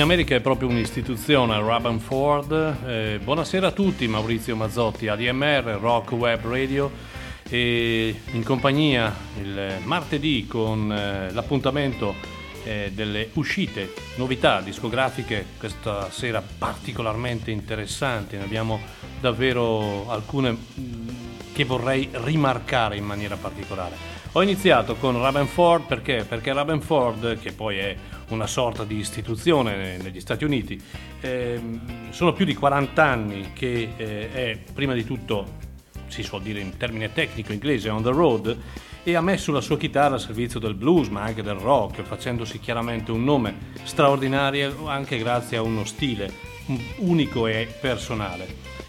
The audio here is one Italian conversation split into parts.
in America è proprio un'istituzione, Raban Ford. Eh, buonasera a tutti, Maurizio Mazzotti, ADMR, Rock Web Radio e in compagnia il martedì con eh, l'appuntamento eh, delle uscite, novità discografiche, questa sera particolarmente interessanti, ne abbiamo davvero alcune mm, che vorrei rimarcare in maniera particolare. Ho iniziato con Ravenford perché? Perché Ravenford, che poi è una sorta di istituzione negli Stati Uniti. Eh, sono più di 40 anni che eh, è prima di tutto, si suol dire in termine tecnico inglese, on the road e ha messo la sua chitarra al servizio del blues ma anche del rock, facendosi chiaramente un nome straordinario anche grazie a uno stile unico e personale.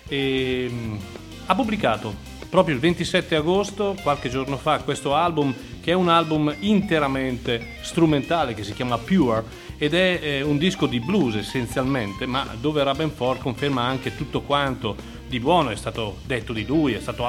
E, ehm, ha pubblicato proprio il 27 agosto, qualche giorno fa, questo album che è un album interamente strumentale che si chiama Pure ed è eh, un disco di blues essenzialmente, ma dove Rabenford conferma anche tutto quanto di buono è stato detto di lui, è stato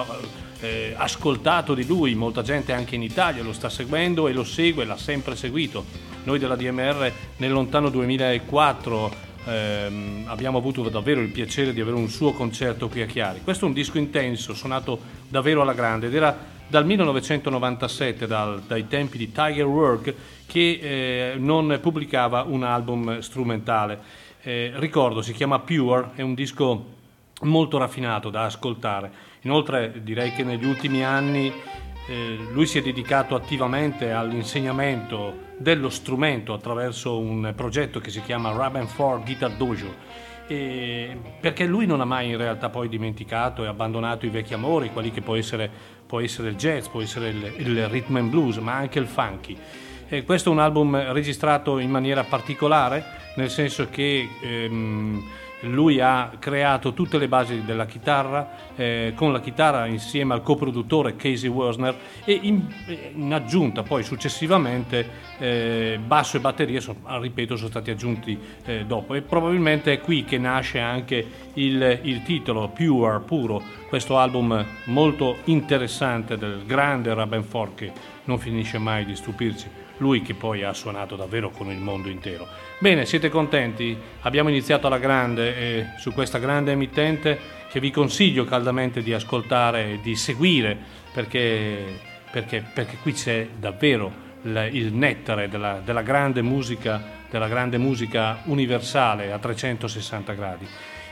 eh, ascoltato di lui, molta gente anche in Italia lo sta seguendo e lo segue, l'ha sempre seguito. Noi della DMR nel lontano 2004 ehm, abbiamo avuto davvero il piacere di avere un suo concerto qui a Chiari. Questo è un disco intenso, suonato davvero alla grande ed era dal 1997, dal, dai tempi di Tiger Work, che eh, non pubblicava un album strumentale. Eh, ricordo, si chiama Pure, è un disco molto raffinato da ascoltare. Inoltre direi che negli ultimi anni eh, lui si è dedicato attivamente all'insegnamento dello strumento attraverso un progetto che si chiama Raben 4 Guitar Dojo. E perché lui non ha mai in realtà poi dimenticato e abbandonato i vecchi amori, quelli che può essere, può essere il jazz, può essere il, il, rhythm and blues, ma anche il funky. E questo è un album registrato in maniera particolare, nel senso che ehm, lui ha creato tutte le basi della chitarra eh, con la chitarra insieme al coproduttore Casey Wersner e in, in aggiunta poi successivamente eh, basso e batterie sono, ripeto sono stati aggiunti eh, dopo. E probabilmente è qui che nasce anche il, il titolo Pure, puro questo album molto interessante del grande Rabenford che non finisce mai di stupirci lui che poi ha suonato davvero con il mondo intero. Bene, siete contenti? Abbiamo iniziato alla grande e su questa grande emittente che vi consiglio caldamente di ascoltare e di seguire perché, perché, perché qui c'è davvero il nettare della, della, grande musica, della grande musica universale a 360 gradi.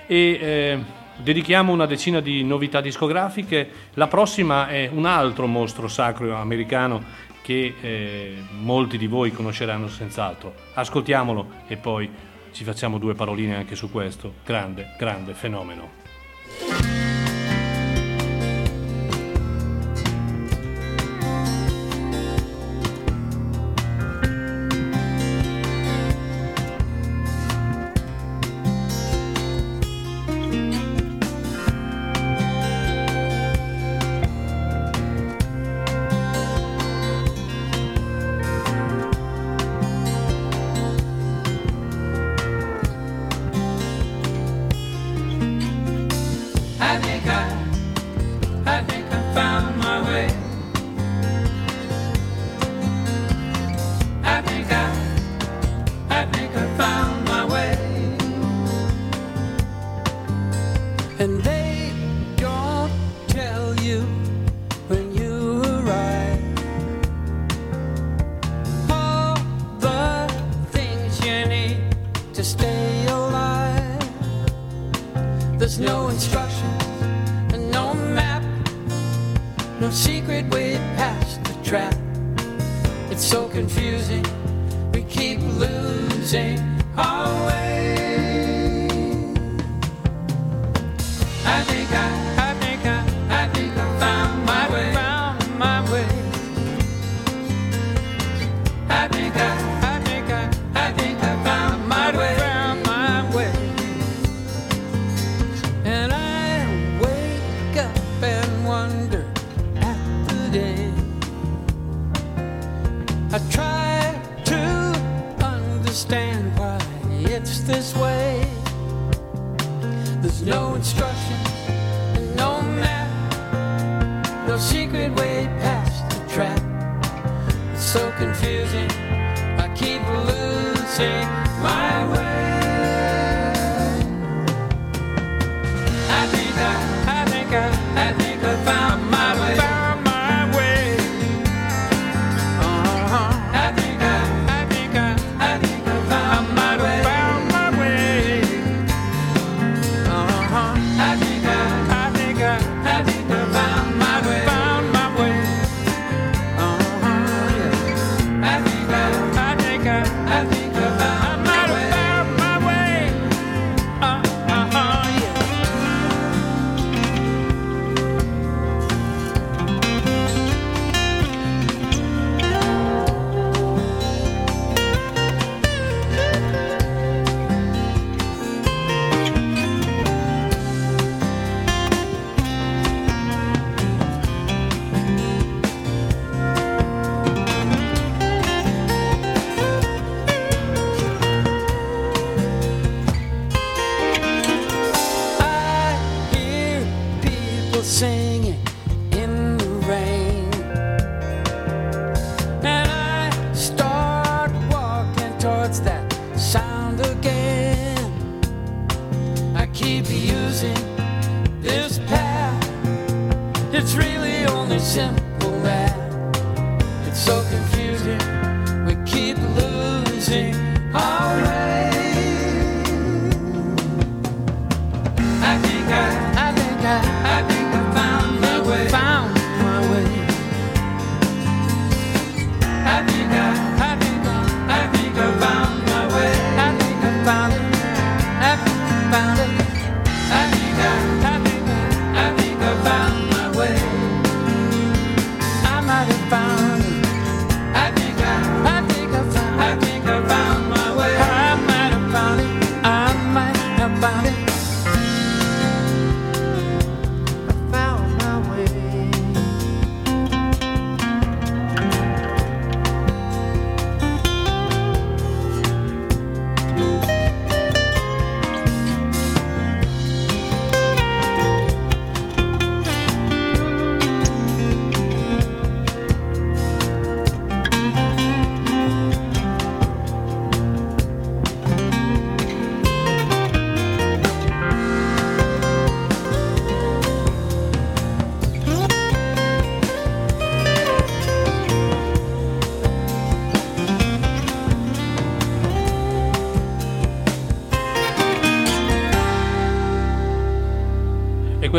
E, eh, dedichiamo una decina di novità discografiche. La prossima è un altro mostro sacro americano che eh, molti di voi conosceranno senz'altro. Ascoltiamolo e poi ci facciamo due paroline anche su questo grande, grande fenomeno.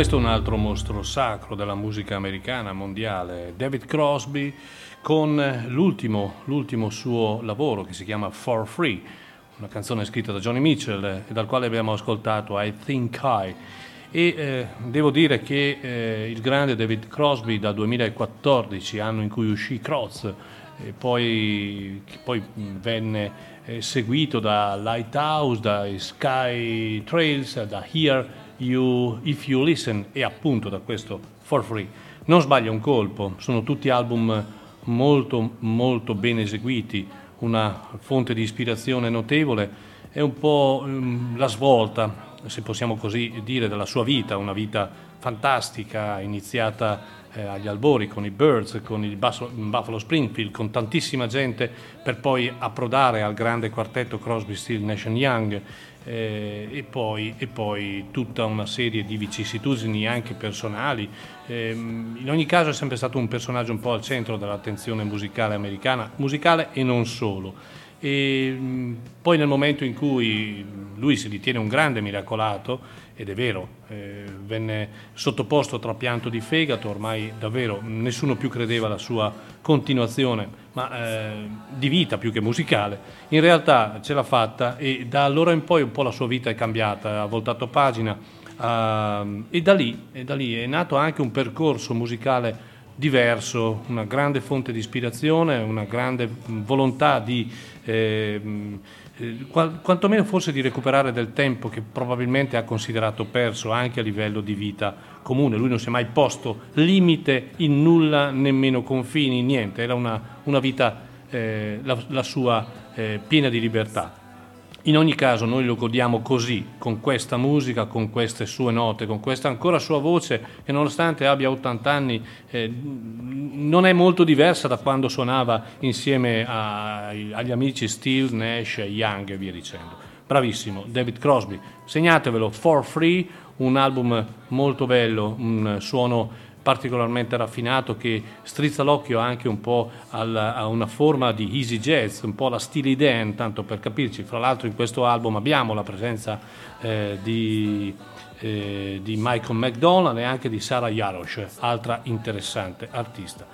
Questo è un altro mostro sacro della musica americana mondiale, David Crosby, con l'ultimo, l'ultimo suo lavoro che si chiama For Free, una canzone scritta da Johnny Mitchell e dal quale abbiamo ascoltato I Think I. E eh, devo dire che eh, il grande David Crosby dal 2014, anno in cui uscì Croz, e poi, poi venne eh, seguito da Lighthouse, da Sky Trails, da Here you, If You Listen e appunto da questo For Free. Non sbaglia un colpo, sono tutti album molto molto ben eseguiti, una fonte di ispirazione notevole, è un po' um, la svolta, se possiamo così dire, della sua vita, una vita fantastica, iniziata eh, agli albori con i Birds, con il Buffalo Springfield, con tantissima gente, per poi approdare al grande quartetto Crosby, Steel, Nation Young, eh, e, poi, e, poi, tutta una serie di vicissitudini anche personali. Eh, in ogni caso è sempre stato un personaggio un po' al centro dell'attenzione musicale americana, musicale e non solo. E poi nel momento in cui lui si ritiene un grande miracolato, ed è vero, eh, venne sottoposto a trapianto di fegato, ormai davvero nessuno più credeva alla sua continuazione, ma eh, di vita più che musicale, in realtà ce l'ha fatta e da allora in poi un po' la sua vita è cambiata, ha voltato pagina uh, e, da lì, e da lì è nato anche un percorso musicale diverso, una grande fonte di ispirazione, una grande volontà di... Eh, eh, quantomeno forse di recuperare del tempo che probabilmente ha considerato perso anche a livello di vita comune. Lui non si è mai posto limite in nulla, nemmeno confini, niente, era una, una vita, eh, la, la, sua eh, piena di libertà. In ogni caso noi lo godiamo così, con questa musica, con queste sue note, con questa ancora sua voce che nonostante abbia 80 anni eh, non è molto diversa da quando suonava insieme a, agli amici Steele, Nash, Young e via dicendo. Bravissimo, David Crosby. Segnatevelo, For Free, un album molto bello, un suono particolarmente raffinato che strizza l'occhio anche un po' alla, a una forma di easy jazz, un po' la Steely Dan, tanto per capirci. Fra l'altro in questo album abbiamo la presenza eh, di, eh, di, Michael McDonald e anche di Sarah Jarosz, altra interessante artista.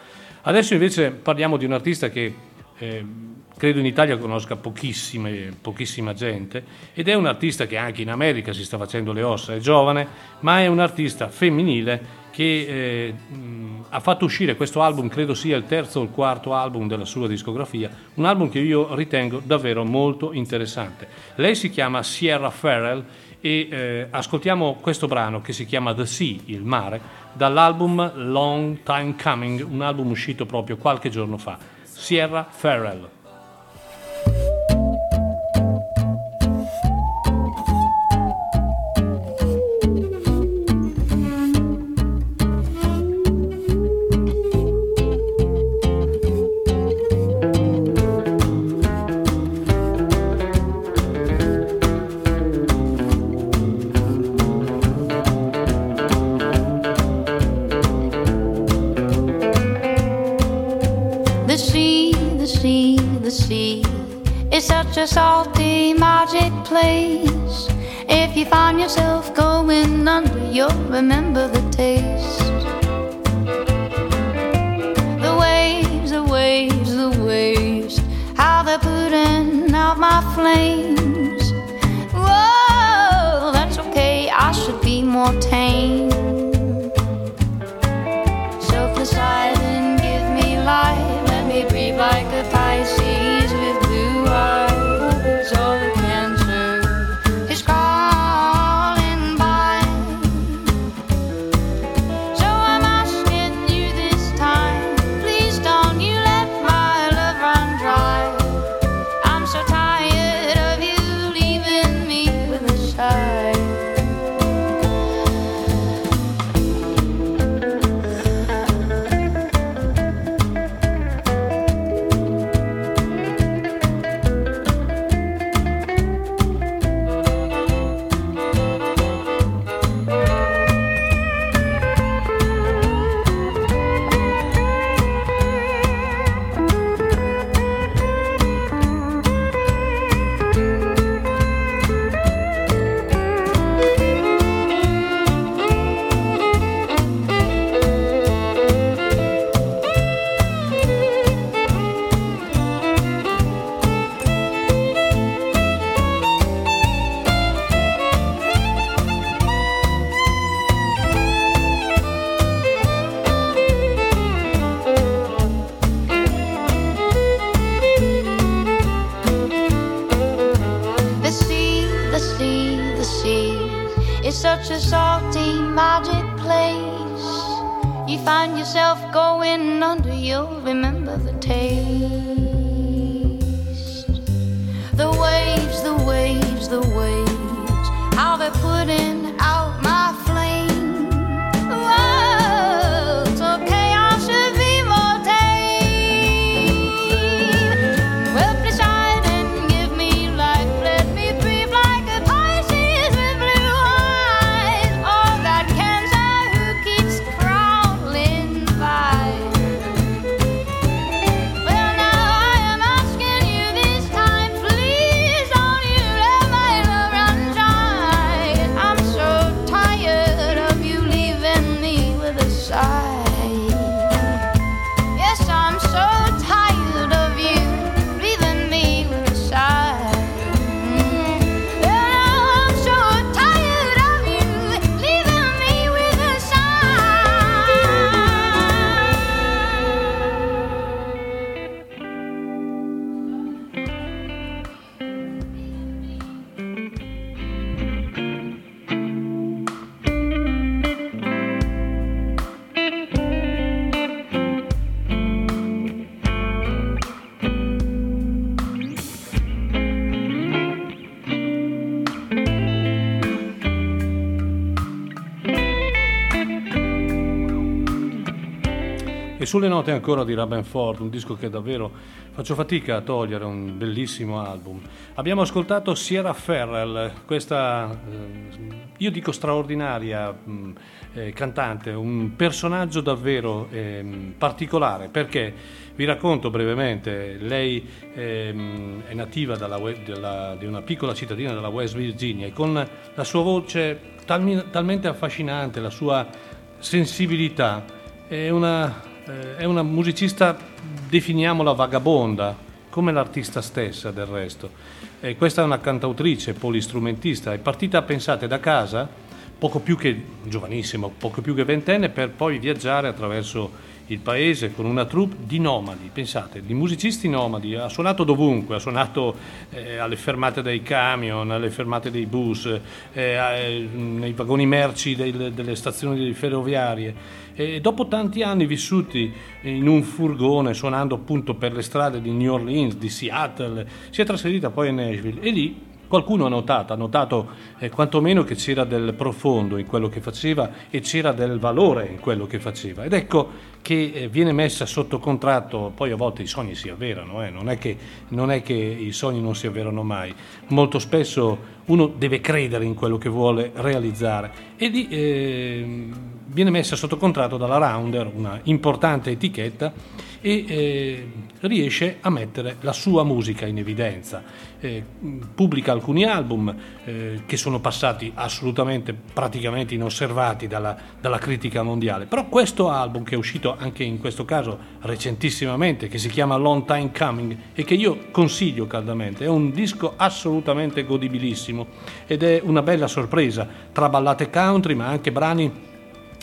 Adesso invece parliamo di un artista che eh, credo in Italia conosca pochissima gente ed è un artista che anche in America si sta facendo le ossa, è giovane, ma è un artista femminile che eh, ha fatto uscire questo album, credo sia il terzo o il quarto album della sua discografia, un album che io ritengo davvero molto interessante. Lei si chiama Sierra Farrell e eh, ascoltiamo questo brano che si chiama The Sea, il mare, dall'album Long Time Coming, un album uscito proprio qualche giorno fa. Sierra Farrell. Salty magic place. If you find yourself going under, you'll remember the taste. The waves, the waves, the waves, how they're putting out my flames. Magic place. You find yourself going under, you'll remember the taste. The waves, the waves, the waves, how they're putting out sulle note ancora di Rabenford, un disco che davvero faccio fatica a togliere, un bellissimo album. Abbiamo ascoltato Sierra Ferrell, questa, eh, io dico straordinaria mh, eh, cantante, un personaggio davvero ehm, particolare, perché vi racconto brevemente, lei ehm, è nativa dalla della- di una piccola cittadina della West Virginia e con la sua voce talmi- talmente affascinante, la sua sensibilità, è una, eh, è una musicista, definiamola vagabonda, come l'artista stessa del resto. E questa è una cantautrice, polistrumentista, è partita, pensate, da casa, poco più che giovanissima, poco più che ventenne, per poi viaggiare attraverso il paese con una troupe di nomadi, pensate, di musicisti nomadi, ha suonato dovunque, ha suonato eh, alle fermate dei camion, alle fermate dei bus, eh, eh, nei vagoni merci del- delle stazioni ferroviarie. E dopo tanti anni vissuti in un furgone, suonando appunto per le strade di New Orleans, di Seattle, si è trasferita poi a Nashville. E lì Qualcuno ha notato, ha notato eh, quantomeno che c'era del profondo in quello che faceva e c'era del valore in quello che faceva. Ed ecco che eh, viene messa sotto contratto, poi a volte i sogni si avverano, eh, non, è che, non è che i sogni non si avverano mai, molto spesso uno deve credere in quello che vuole realizzare. E lì eh, viene messa sotto contratto dalla Rounder, una importante etichetta, e eh, riesce a mettere la sua musica in evidenza. Eh, pubblica alcuni album eh, che sono passati assolutamente, praticamente inosservati dalla, dalla, critica mondiale, però questo album che è uscito anche in questo caso recentissimamente, che si chiama Long Time Coming e che io consiglio caldamente, è un disco assolutamente godibilissimo ed è una bella sorpresa tra ballate country ma anche brani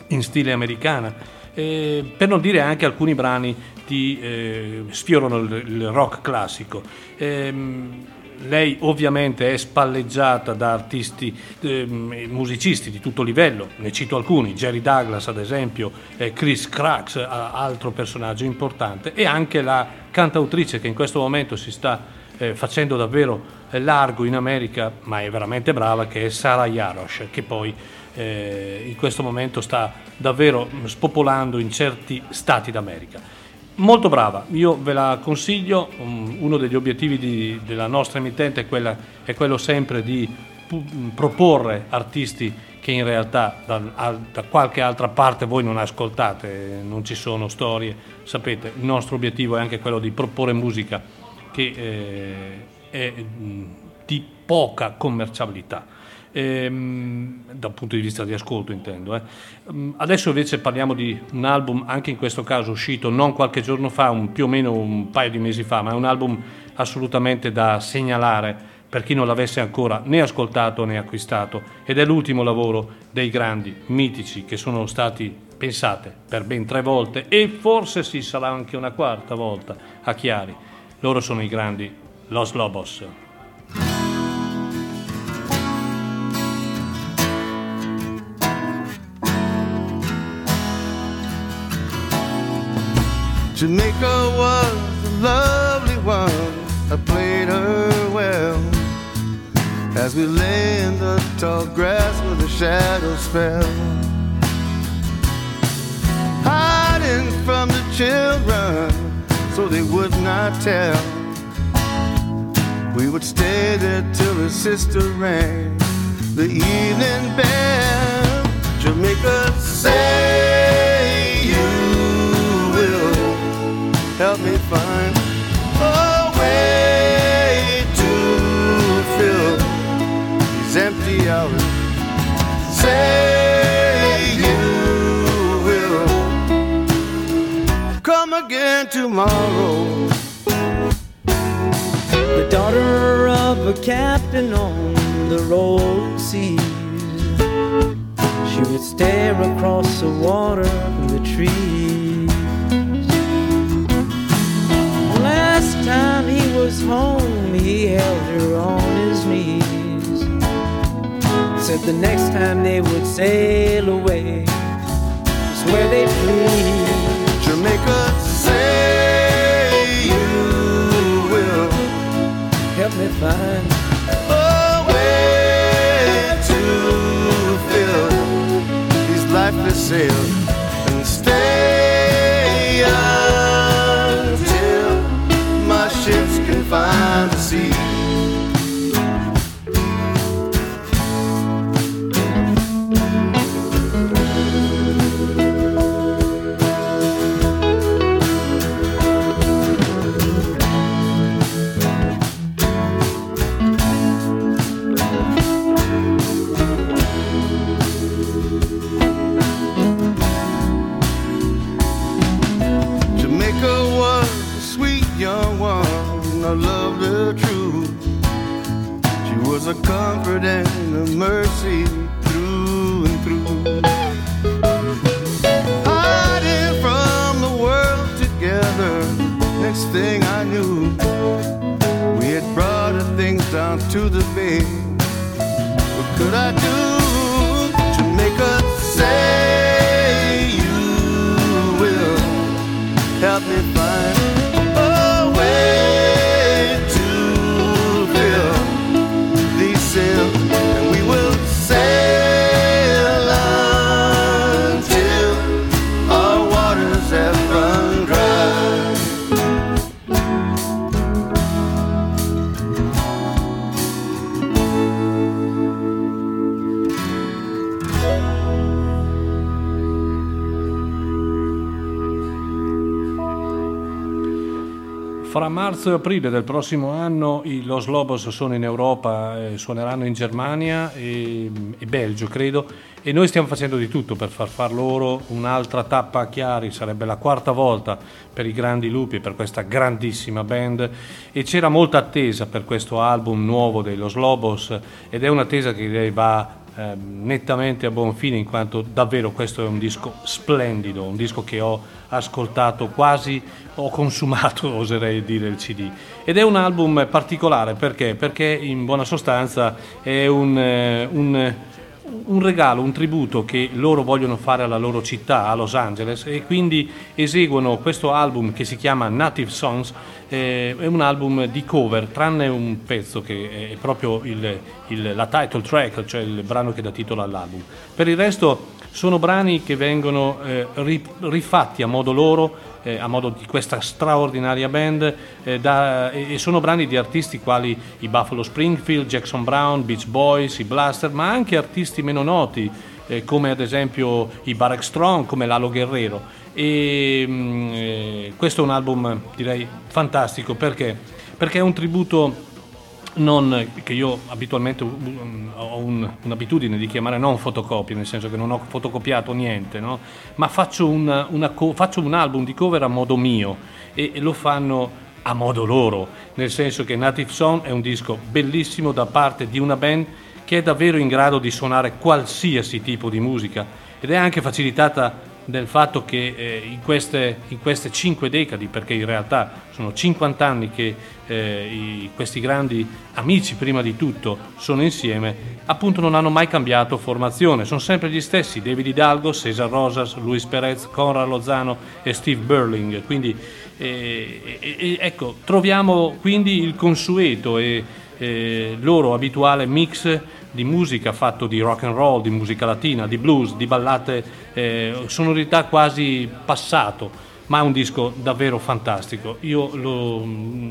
in stile americana. Eh, per non dire anche alcuni brani ti eh, sfiorano il, il, rock classico. Eh, lei ovviamente è spalleggiata da artisti, eh, musicisti di tutto livello, ne cito alcuni, Jerry Douglas ad esempio, eh, Chris Crax, altro personaggio importante, e anche la cantautrice che in questo momento si sta eh, facendo davvero largo in America, ma è veramente brava, che è Sara Yarosh, che poi eh, in questo momento sta davvero spopolando in certi stati d'America. Molto brava, io ve la consiglio, um, uno degli obiettivi di, della nostra emittente è, quella, è quello sempre di pu- proporre artisti che in realtà da, da, qualche altra parte voi non ascoltate, non ci sono storie, sapete, il nostro obiettivo è anche quello di proporre musica che eh, è mh, di poca commerciabilità ehm, dal punto di vista di ascolto intendo. Eh. Mm, adesso invece parliamo di un album, anche in questo caso uscito non qualche giorno fa, un, più o meno un paio di mesi fa, ma è un album assolutamente da segnalare per chi non l'avesse ancora né ascoltato né acquistato ed è l'ultimo lavoro dei grandi mitici che sono stati pensate per ben tre volte e forse si sarà anche una quarta volta a Chiari. Loro sono i grandi Los Lobos. Jamaica was a lovely one. I played her well. As we lay in the tall grass where the shadows fell. Hiding from the children so they would not tell. We would stay there till the sister rang the evening bell. Jamaica say help me find a way to fill these empty hours. Say you will come again tomorrow. The daughter of a captain on the rolling seas. She would stare across the water from the trees. Time he was home, he held her on his knees. Said the next time they would sail away was where they'd please. Jamaica, say you will help me find a way to fill these lifeless sails and stay. find the was a comfort and a mercy through and through. Hiding from the world together, next thing I knew, we had brought our things down to the bay. What could I do to make us say you will help me marzo aprile del prossimo anno i Los Lobos sono in Europa, eh, suoneranno in Germania e, e, Belgio, credo, e noi stiamo facendo di tutto per far far loro un'altra tappa a Chiari, sarebbe la quarta volta per i Grandi Lupi per questa grandissima band. E c'era molta attesa per questo album nuovo dei Los Lobos ed è un'attesa che direi va eh, nettamente a buon fine in quanto davvero questo è un disco splendido, un disco che ho ascoltato quasi, ho consumato oserei dire il CD ed è un album particolare perché? Perché in buona sostanza è un, eh, un un regalo, un tributo che loro vogliono fare alla loro città, a Los Angeles, e quindi eseguono questo album che si chiama Native Songs, eh, è un album di cover, tranne un pezzo che è proprio il, il, la title track, cioè il brano che dà titolo all'album. Per il resto sono brani che vengono eh, rifatti a modo loro eh, a modo di questa straordinaria band eh, da, e sono brani di artisti quali i Buffalo Springfield, Jackson Brown, Beach Boys, i Blaster, ma anche artisti meno noti eh, come ad esempio i Barrack Strong, come Lalo Guerrero. E, mh, mm, eh, questo è un album direi fantastico perché? Perché è un tributo non, che io abitualmente ho un, un'abitudine di chiamare non fotocopie, nel senso che non ho fotocopiato niente, no? ma faccio, una, una faccio, un album di cover a modo mio e, e, lo fanno a modo loro, nel senso che Native Song è un disco bellissimo da parte di una band che è davvero in grado di suonare qualsiasi tipo di musica. Ed è anche facilitata del fatto che eh, in, queste, in, queste, cinque decadi, perché in realtà sono 50 anni che eh, i, questi grandi amici prima di tutto sono insieme, appunto non hanno mai cambiato formazione, sono sempre gli stessi, David Hidalgo, Cesar Rosas, Luis Perez, Conrad Lozano e Steve Burling, quindi eh, ecco, troviamo quindi il consueto e eh, loro abituale mix di musica fatto di rock and roll, di musica latina, di blues, di ballate, eh, sonorità quasi passato, ma è un disco davvero fantastico. Io lo,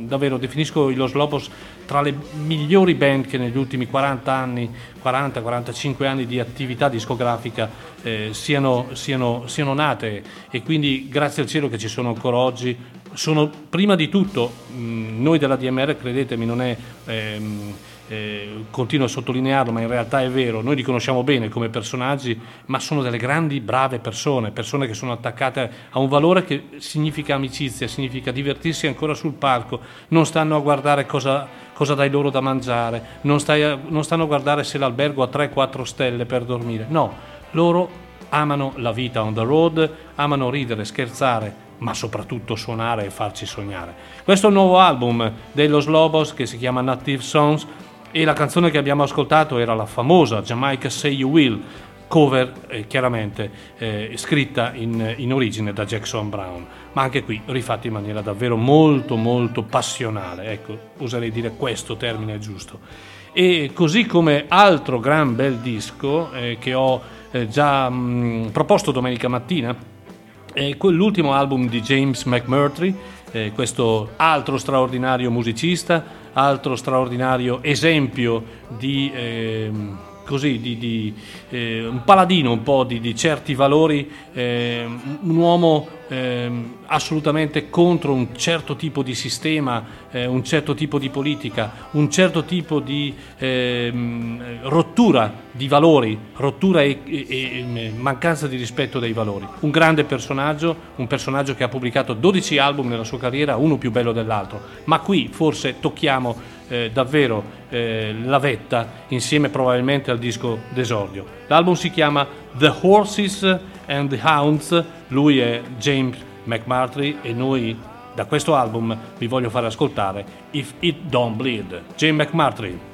davvero definisco i Los Lobos tra le migliori band che negli ultimi 40 anni, 40-45 anni di attività discografica eh, siano, siano, siano nate e quindi grazie al cielo che ci sono ancora oggi sono prima di tutto mh, noi della DMR, credetemi, non è ehm, eh, continuo a sottolinearlo, ma in realtà è vero, noi li conosciamo bene come personaggi, ma sono delle grandi, brave persone, persone che sono attaccate a un valore che significa amicizia, significa divertirsi ancora sul palco, non stanno a guardare cosa, cosa dai loro da mangiare, non, a, non stanno a guardare se l'albergo ha 3-4 stelle per dormire, no, loro amano la vita on the road, amano ridere, scherzare, ma soprattutto suonare e farci sognare. Questo è il nuovo album dello Slobos che si chiama Native Songs e la canzone che abbiamo ascoltato era la famosa Jamaica Say You Will, cover eh, chiaramente eh, scritta in, in, origine da Jackson Brown, ma anche qui rifatta in maniera davvero molto molto passionale, ecco, oserei dire questo termine giusto. E così come altro gran bel disco eh, che ho eh, già mh, mm, proposto domenica mattina, è l'ultimo album di James McMurtry, eh, questo altro straordinario musicista, altro straordinario esempio di... Eh, così, di, di eh, un paladino un po' di, di certi valori, eh, un uomo eh, assolutamente contro un certo tipo di sistema, eh, un certo tipo di politica, un certo tipo di ehm, rottura di valori, rottura e, e, e, mancanza di rispetto dei valori. Un grande personaggio, un personaggio che ha pubblicato 12 album nella sua carriera, uno più bello dell'altro, ma qui forse tocchiamo eh, davvero eh, la vetta insieme probabilmente al disco d'esordio. L'album si chiama The Horses and the Hounds, lui è James McMurtry e noi da questo album vi voglio fare ascoltare If It Don't Bleed. James McMurtry.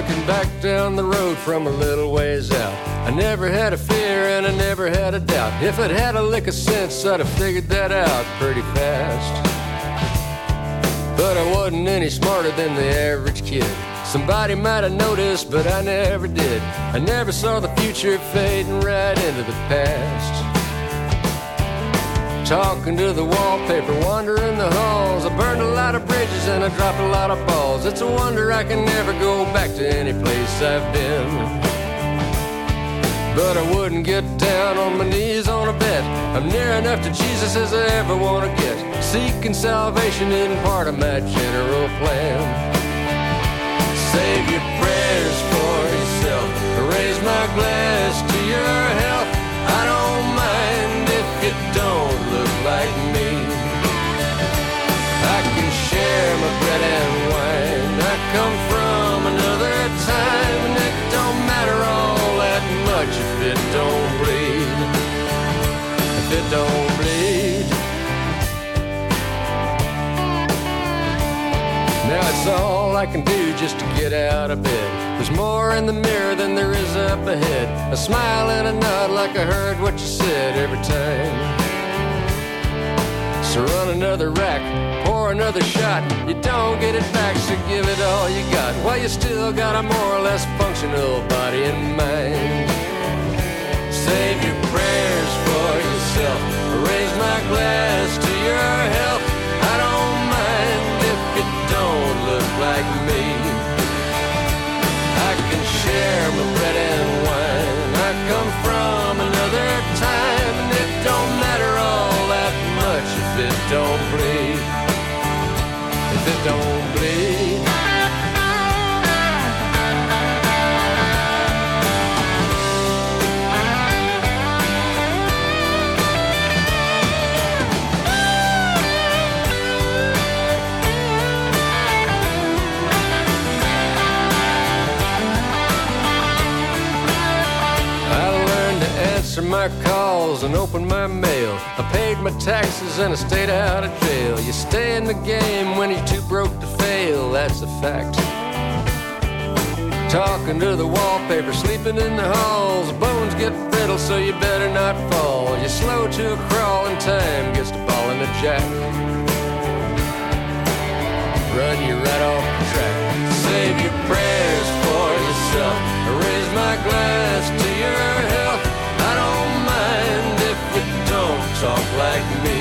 Looking back down the road from a little ways out. I never had a fear and I never had a doubt. If I'd had a lick of sense, I'd have figured that out pretty fast. But I wasn't any smarter than the average kid. Somebody might have noticed, but I never did. I never saw the future fading right into the past. Talking to the wallpaper, wandering the halls. I burned a lot of bridges and I dropped a lot of balls. It's a wonder I can never go back to any place I've been. But I wouldn't get down on my knees on a bed. I'm near enough to Jesus as I ever want to get. Seeking salvation in part of my general plan. Save your prayers for yourself. Raise my glass to your Don't bleed. Now it's all I can do just to get out of bed. There's more in the mirror than there is up ahead. A smile and a nod like I heard what you said every time. So run another rack, pour another shot. You don't get it back, so give it all you got. While you still got a more or less functional body and mind. Save your prayers for yourself. Raise my glass to your health. I don't mind if you don't look like me. I can share my bread and wine. I come from another time, and it don't matter all that much if it don't bleed. If it don't calls and open my mail. I paid my taxes and I stayed out of jail. You stay in the game when you're too broke to fail, that's a fact. Talking to the wallpaper, sleeping in the halls. Bones get brittle, so you better not fall. You're slow to a crawl, and time gets to ball in a jack. Run you right off the track. Save your prayers for yourself. Raise my glass to your talk like me.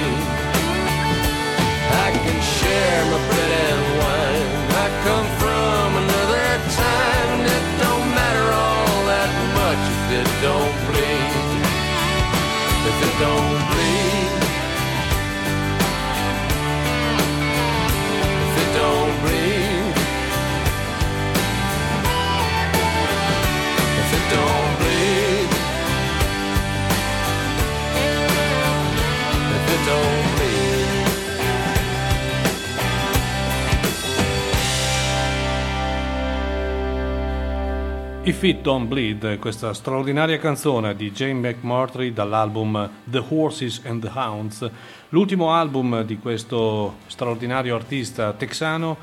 I can share my bread and wine. I come from another time, and it don't matter all that much if it don't bleed. If it don't bleed. If It Don't Bleed, questa straordinaria canzone di Jane McMurtry dall'album The Horses and the Hounds, l'ultimo album di questo straordinario artista texano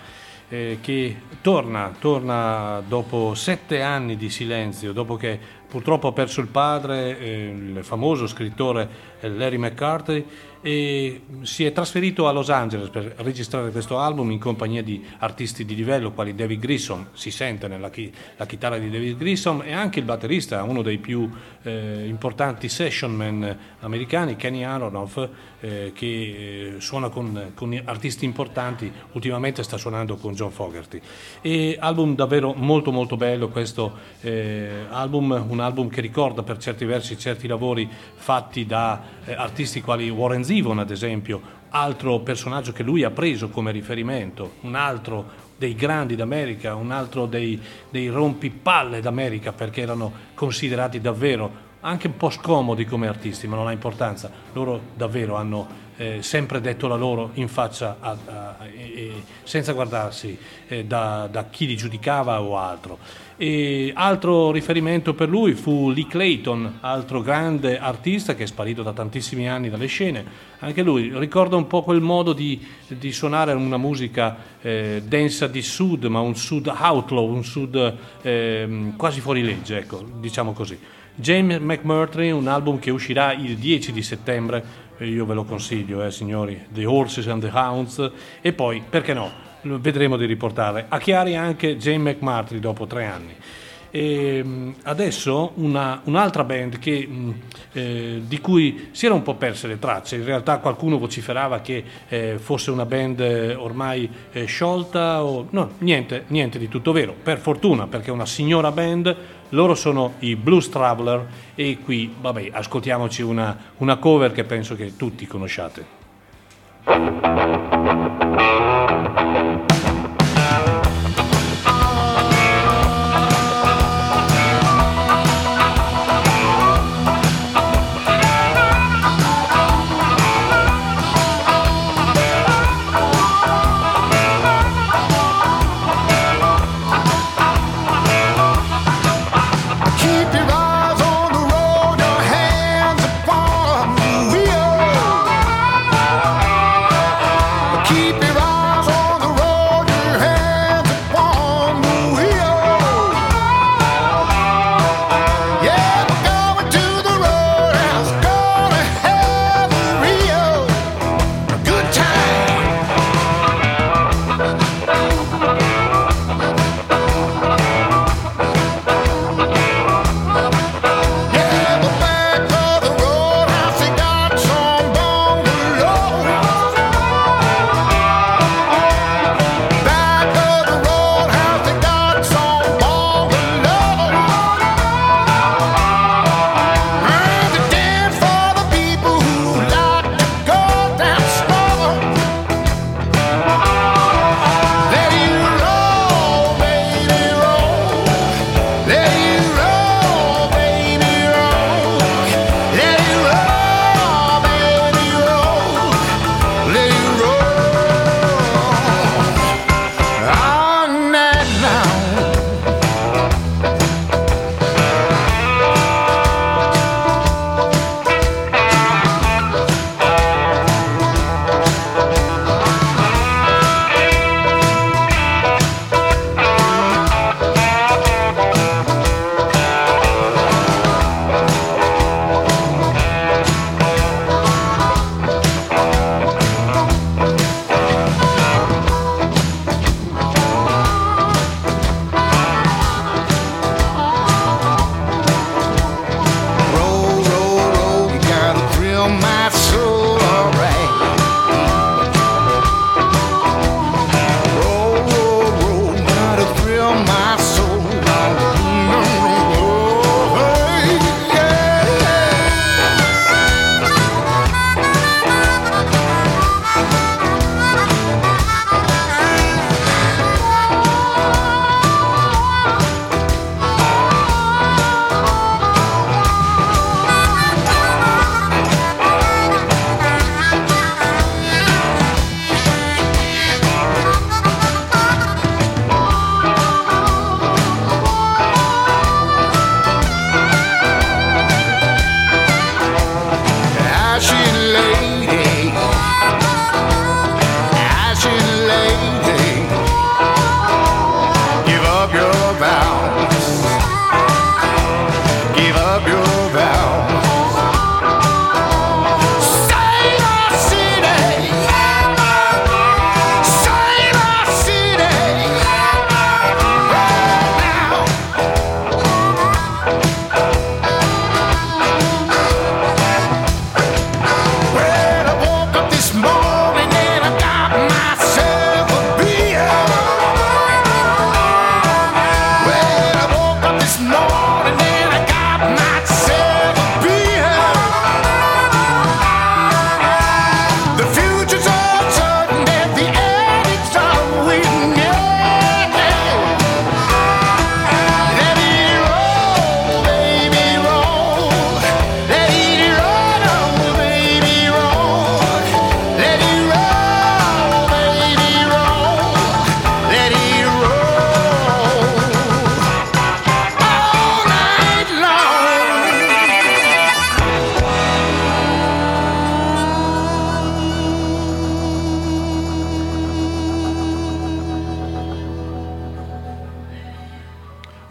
eh, che torna, torna dopo sette anni di silenzio, dopo che purtroppo ha perso il padre, eh, il famoso scrittore eh, Larry McCarthy, e si è trasferito a Los Angeles per registrare questo album in compagnia di artisti di livello quali David Grissom, si sente nella chi- la chitarra di David Grissom e anche il batterista, uno dei più eh, importanti session man americani, Kenny Aronoff, eh, che eh, suona con, con artisti importanti, ultimamente sta suonando con John Fogerty. E album davvero molto molto bello questo eh, album, un album che ricorda per certi versi certi lavori fatti da eh, artisti quali Warren Zevon ad esempio, altro personaggio che lui ha preso come riferimento, un altro dei grandi d'America, un altro dei, dei rompipalle d'America perché erano considerati davvero anche un po' scomodi come artisti, ma non ha importanza, loro davvero hanno eh, sempre detto la loro in faccia a- a- e senza guardarsi eh, da, da chi li giudicava o altro. E altro riferimento per lui fu Lee Clayton, altro grande artista che è sparito da tantissimi anni dalle scene. Anche lui ricorda un po' quel modo di, di suonare una musica eh, densa di sud, ma un sud outlaw, un sud ehm, quasi fuori legge, ecco, diciamo così. James McMurtry, un album che uscirà il 10 di settembre, io ve lo consiglio, eh, signori, The Horses and the Hounds, e poi, perché no, vedremo di riportare a Chiari anche James McMurtry dopo tre anni. E mm, adesso una, un'altra band che, mm, eh, di cui si erano un po' perse le tracce, in realtà qualcuno vociferava che eh, fosse una band eh, ormai eh, sciolta, o... no, niente, niente di tutto vero, per fortuna perché è una signora band, loro sono i Blues Traveler e qui, vabbè, ascoltiamoci una, una cover che penso che tutti conosciate.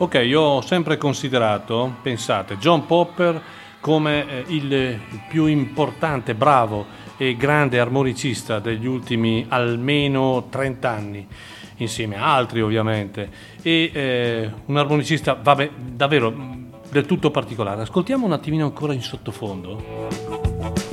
Ok, io ho sempre considerato, pensate, John Popper come eh, il, più importante, bravo e grande armonicista degli ultimi almeno 30 anni. insieme a altri ovviamente, e eh, un armonicista vabbè, davvero del tutto particolare. Ascoltiamo un attimino ancora in sottofondo.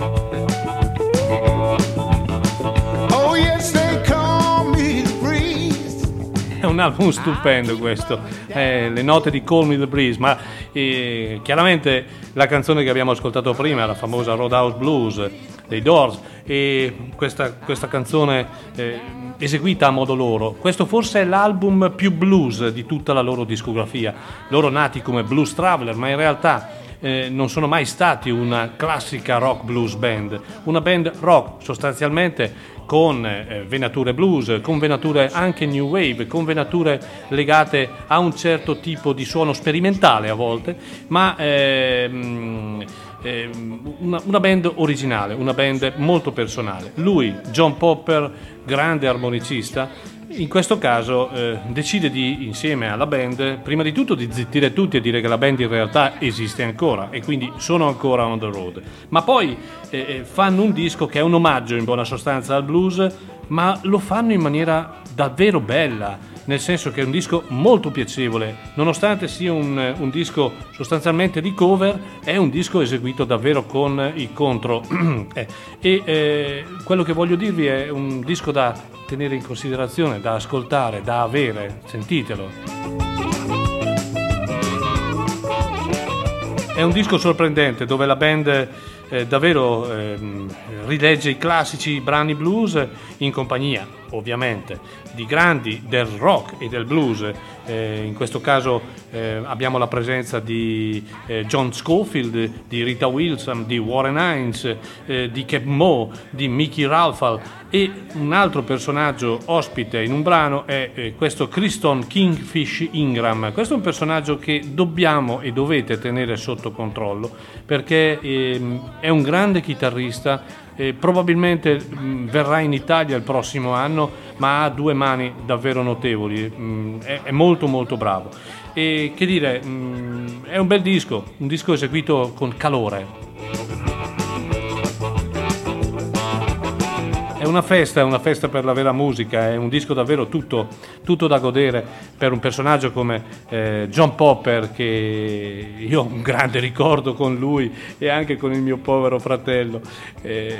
È un album stupendo questo, eh, le note di Call Me the Breeze, ma eh, chiaramente la canzone che abbiamo ascoltato prima, la famosa Roadhouse Blues dei Doors, e questa, questa canzone eh, eseguita a modo loro, questo forse è l'album più blues di tutta la loro discografia, loro nati come blues traveler, ma in realtà eh, non sono mai stati una classica rock blues band, una band rock sostanzialmente con eh, venature blues, con venature anche new wave, con venature legate a un certo tipo di suono sperimentale a volte, ma ehm, ehm, una, una, band originale, una band molto personale. Lui, John Popper, grande armonicista, in questo caso eh, decide di, insieme alla band, prima di tutto di zittire tutti e dire che la band in realtà esiste ancora e quindi sono ancora on the road, ma poi eh, eh fanno un disco che è un omaggio in buona sostanza al blues, ma lo fanno in maniera davvero bella nel senso che è un disco molto piacevole, nonostante sia un, un, disco sostanzialmente di cover, è un disco eseguito davvero con i contro. eh, e eh, quello che voglio dirvi è un disco da tenere in considerazione, da ascoltare, da avere, sentitelo. È un disco sorprendente dove la band eh, davvero eh, rilegge i classici brani blues in compagnia, ovviamente, di grandi del rock e del blues. Eh, in questo caso eh, abbiamo la presenza di eh, John Schofield, di Rita Wilson, di Warren Hines, eh, di Keb Mo, di Mickey Ralphal e un altro personaggio ospite in un brano è eh, questo Criston Kingfish Ingram. Questo è un personaggio che dobbiamo e dovete tenere sotto controllo perché ehm, è un grande chitarrista eh, probabilmente mh, verrà in Italia il prossimo anno, ma ha due mani davvero notevoli, mh, è, molto molto bravo. E che dire, mh, è un bel disco, un disco eseguito con calore. È una festa, è una festa per la vera musica, è un disco davvero tutto, tutto da godere per un personaggio come eh, John Popper che io ho un grande ricordo con lui e anche con il mio povero fratello. Eh,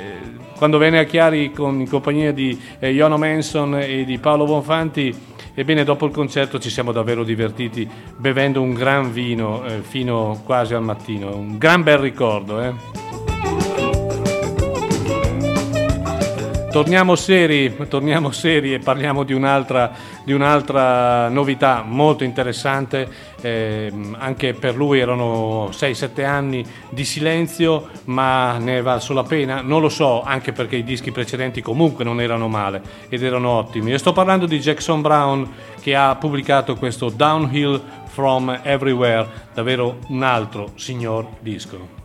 quando venne a Chiari con, in compagnia di eh, Jono Manson e di Paolo Bonfanti, ebbene dopo il concerto ci siamo davvero divertiti bevendo un gran vino eh, fino quasi al mattino, un gran bel ricordo. Torniamo seri, torniamo seri e parliamo di un'altra, di un'altra novità molto interessante, eh, anche per lui erano 6-7 anni di silenzio, ma ne è valso la pena, non lo so, anche perché i dischi precedenti comunque non erano male ed erano ottimi. E sto parlando di Jackson Brown che ha pubblicato questo Downhill from Everywhere, davvero un altro signor disco.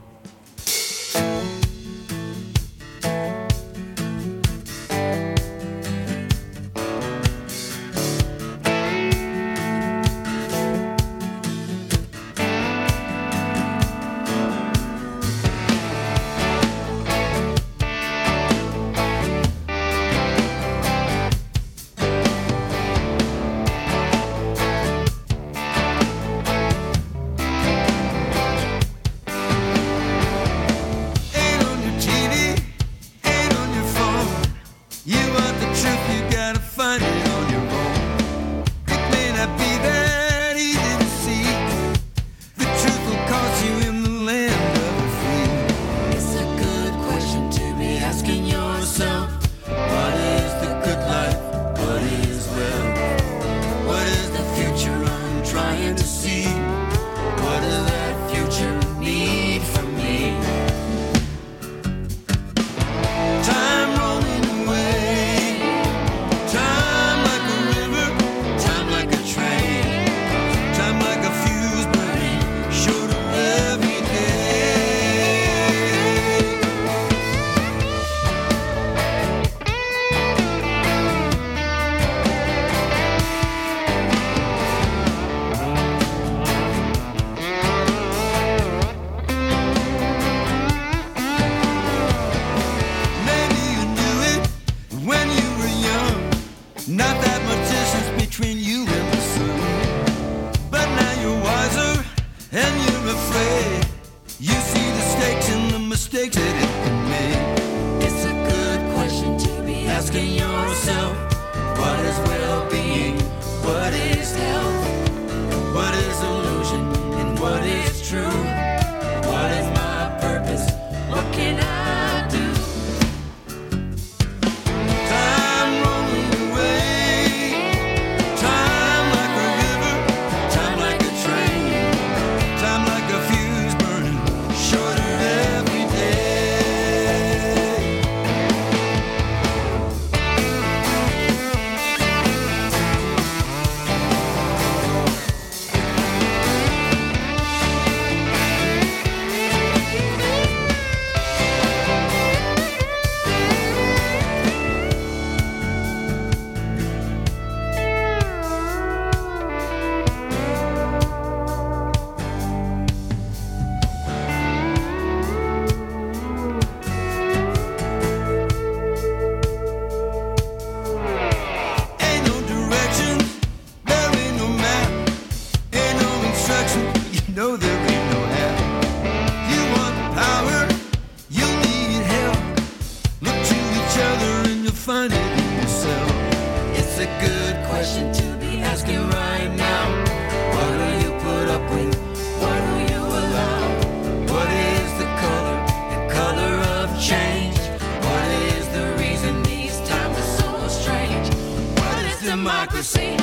Democracy?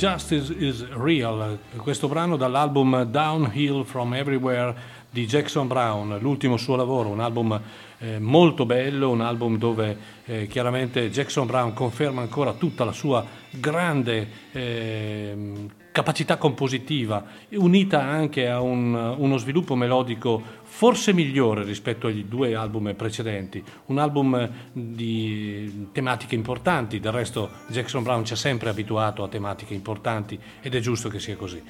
Justice is Real, questo brano dall'album Downhill from Everywhere di Jackson Brown, l'ultimo suo lavoro, un album eh, molto bello, un album dove eh, chiaramente Jackson Brown conferma ancora tutta la sua grande ehm, capacità compositiva, unita anche a un- uno sviluppo melodico forse migliore rispetto agli due album precedenti, un album di tematiche importanti, del resto Jackson Brown ci ha sempre abituato a tematiche importanti ed è giusto che sia così.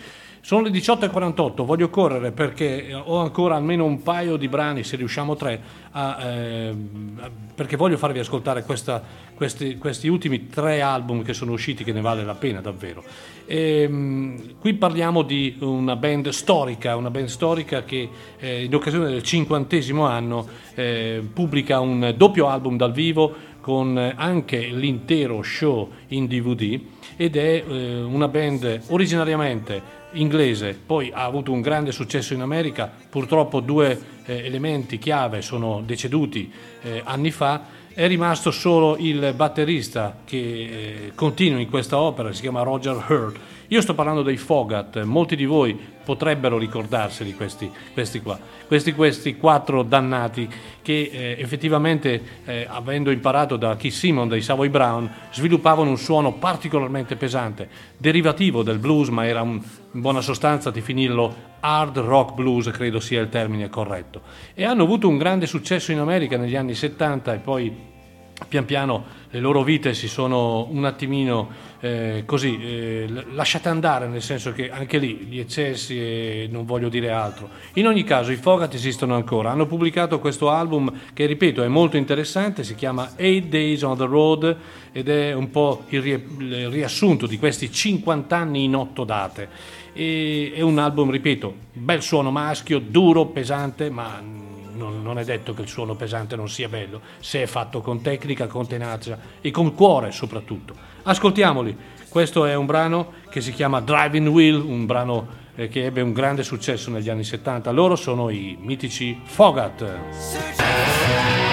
Sono le 18.48, voglio correre perché ho ancora almeno un paio di brani, se riusciamo tre, a, ehm, perché voglio farvi ascoltare questa- questi, questi ultimi tre album che sono usciti, che ne vale la pena davvero. Ehm, qui parliamo di una band storica, una band storica che eh, in occasione del cinquantesimo anno eh, pubblica un doppio album dal vivo con eh, anche l'intero show in DVD ed è eh, una band originariamente inglese, poi ha avuto un grande successo in America, purtroppo due eh, elementi chiave sono deceduti eh, anni fa, è rimasto solo il batterista che eh, continua in questa opera, si chiama Roger Hurd. Io sto parlando dei Fogat, molti di voi potrebbero ricordarseli questi, questi qua, questi, questi quattro dannati che eh, effettivamente, eh, avendo imparato da Keith Simon, dai Savoy Brown, sviluppavano un suono particolarmente pesante, derivativo del blues, ma era un- in buona sostanza definirlo hard rock blues, credo sia il termine corretto. E hanno avuto un grande successo in America negli anni 70 e poi pian piano le loro vite si sono un attimino eh, così eh, lasciate andare, nel senso che anche lì gli eccessi e non voglio dire altro. In ogni caso i Fogat esistono ancora, hanno pubblicato questo album che ripeto è molto interessante, si chiama Eight Days on the Road ed è un po' il, rie- il riassunto di questi 50 anni in otto date. E, è un album, ripeto, bel suono maschio, duro, pesante, ma non, non è detto che il suono pesante non sia bello, se è fatto con tecnica, con tenacia e con cuore soprattutto. Ascoltiamoli, questo è un brano che si chiama Driving Wheel, un brano eh, che ebbe un grande successo negli anni 70. Loro sono i mitici Fogat.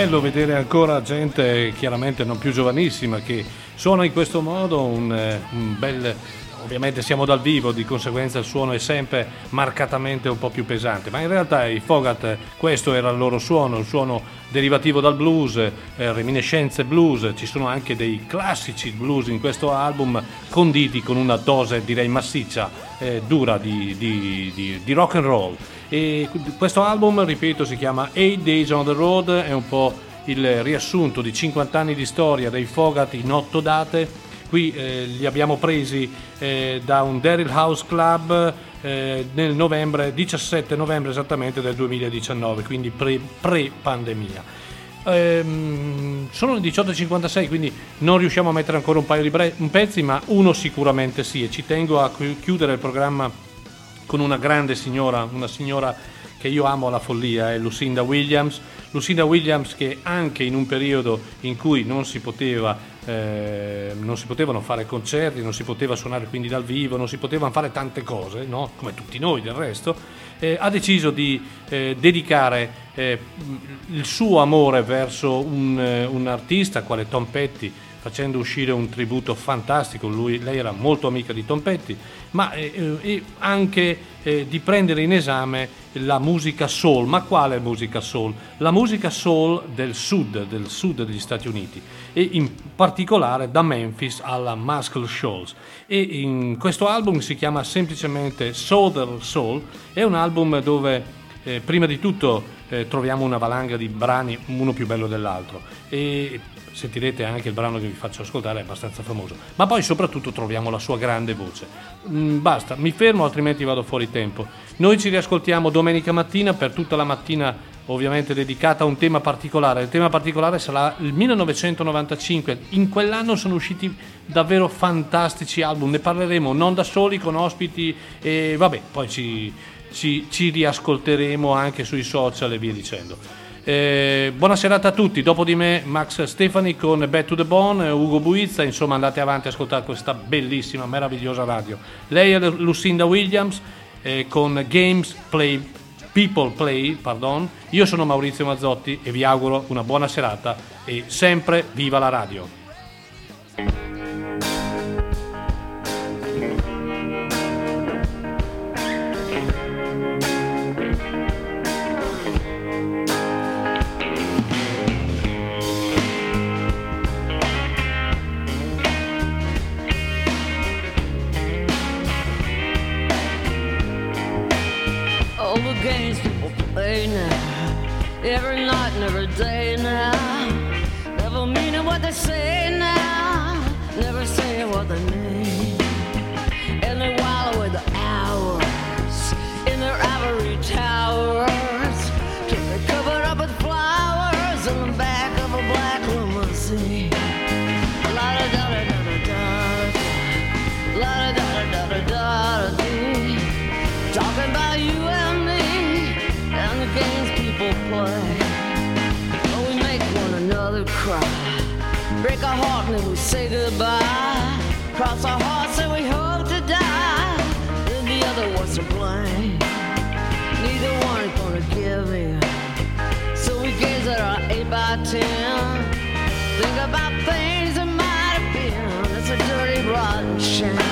Bello vedere ancora gente chiaramente non più giovanissima che suona in questo modo un, eh, un bel ovviamente siamo dal vivo, di conseguenza il suono è sempre marcatamente un po' più pesante, ma in realtà i Fogat questo era il loro suono, il suono derivativo dal blues, eh, reminiscenze blues, ci sono anche dei classici blues in questo album conditi con una dose direi massiccia, eh, dura di, di, di, di rock and roll. E questo album, ripeto, si chiama Eight Days on the Road, è un po' il riassunto di 50 anni di storia dei Fogat in otto date qui eh, li abbiamo presi eh, da un Daryl House Club eh, nel novembre, 17 novembre esattamente del 2019, quindi pre, pre-pandemia. Ehm, sono le 18.56 quindi non riusciamo a mettere ancora un paio di bre- pezzi ma uno sicuramente sì e ci tengo a chiudere il programma con una grande signora, una signora che io amo alla follia, è Lucinda Williams. Lucinda Williams che anche in un periodo in cui non si poteva eh, non si potevano fare concerti, non si poteva suonare quindi dal vivo, non si potevano fare tante cose, no? come tutti noi del resto, eh, ha deciso di eh, dedicare eh, il suo amore verso un, eh, un artista quale Tom Petty, facendo uscire un tributo fantastico. Lui, lei era molto amica di Tom Petty, ma eh, eh, anche eh, di prendere in esame la musica soul. Ma quale musica soul? La musica soul del sud, del sud degli Stati Uniti e in particolare da Memphis alla Muscle Shoals. E in questo album si chiama semplicemente Southern Soul, è un album dove eh, prima di tutto eh, troviamo una valanga di brani, uno più bello dell'altro, e sentirete anche il brano che vi faccio ascoltare, è abbastanza famoso, ma poi soprattutto troviamo la sua grande voce. Mm, basta, mi fermo altrimenti vado fuori tempo. Noi ci riascoltiamo domenica mattina per tutta la mattina ovviamente dedicata a un tema particolare. Il tema particolare sarà il 1995. In quell'anno sono usciti davvero fantastici album, ne parleremo non da soli con ospiti e vabbè, poi ci, ci, ci riascolteremo anche sui social e via dicendo. Eh, buona serata a tutti, dopo di me Max Stefani con Back to the Bone, Ugo Buizza, insomma andate avanti a ascoltare questa bellissima, meravigliosa radio. Lei è Lucinda Williams eh, con Games Play, People Play, pardon. io sono Maurizio Mazzotti e vi auguro una buona serata e sempre viva la radio. Say goodbye. Cross our hearts and we hope to die. Then the other was to blame. Neither one is gonna give in. So we gaze at our 8 by 10 Think about things that might have been. It's a dirty, rotten shame.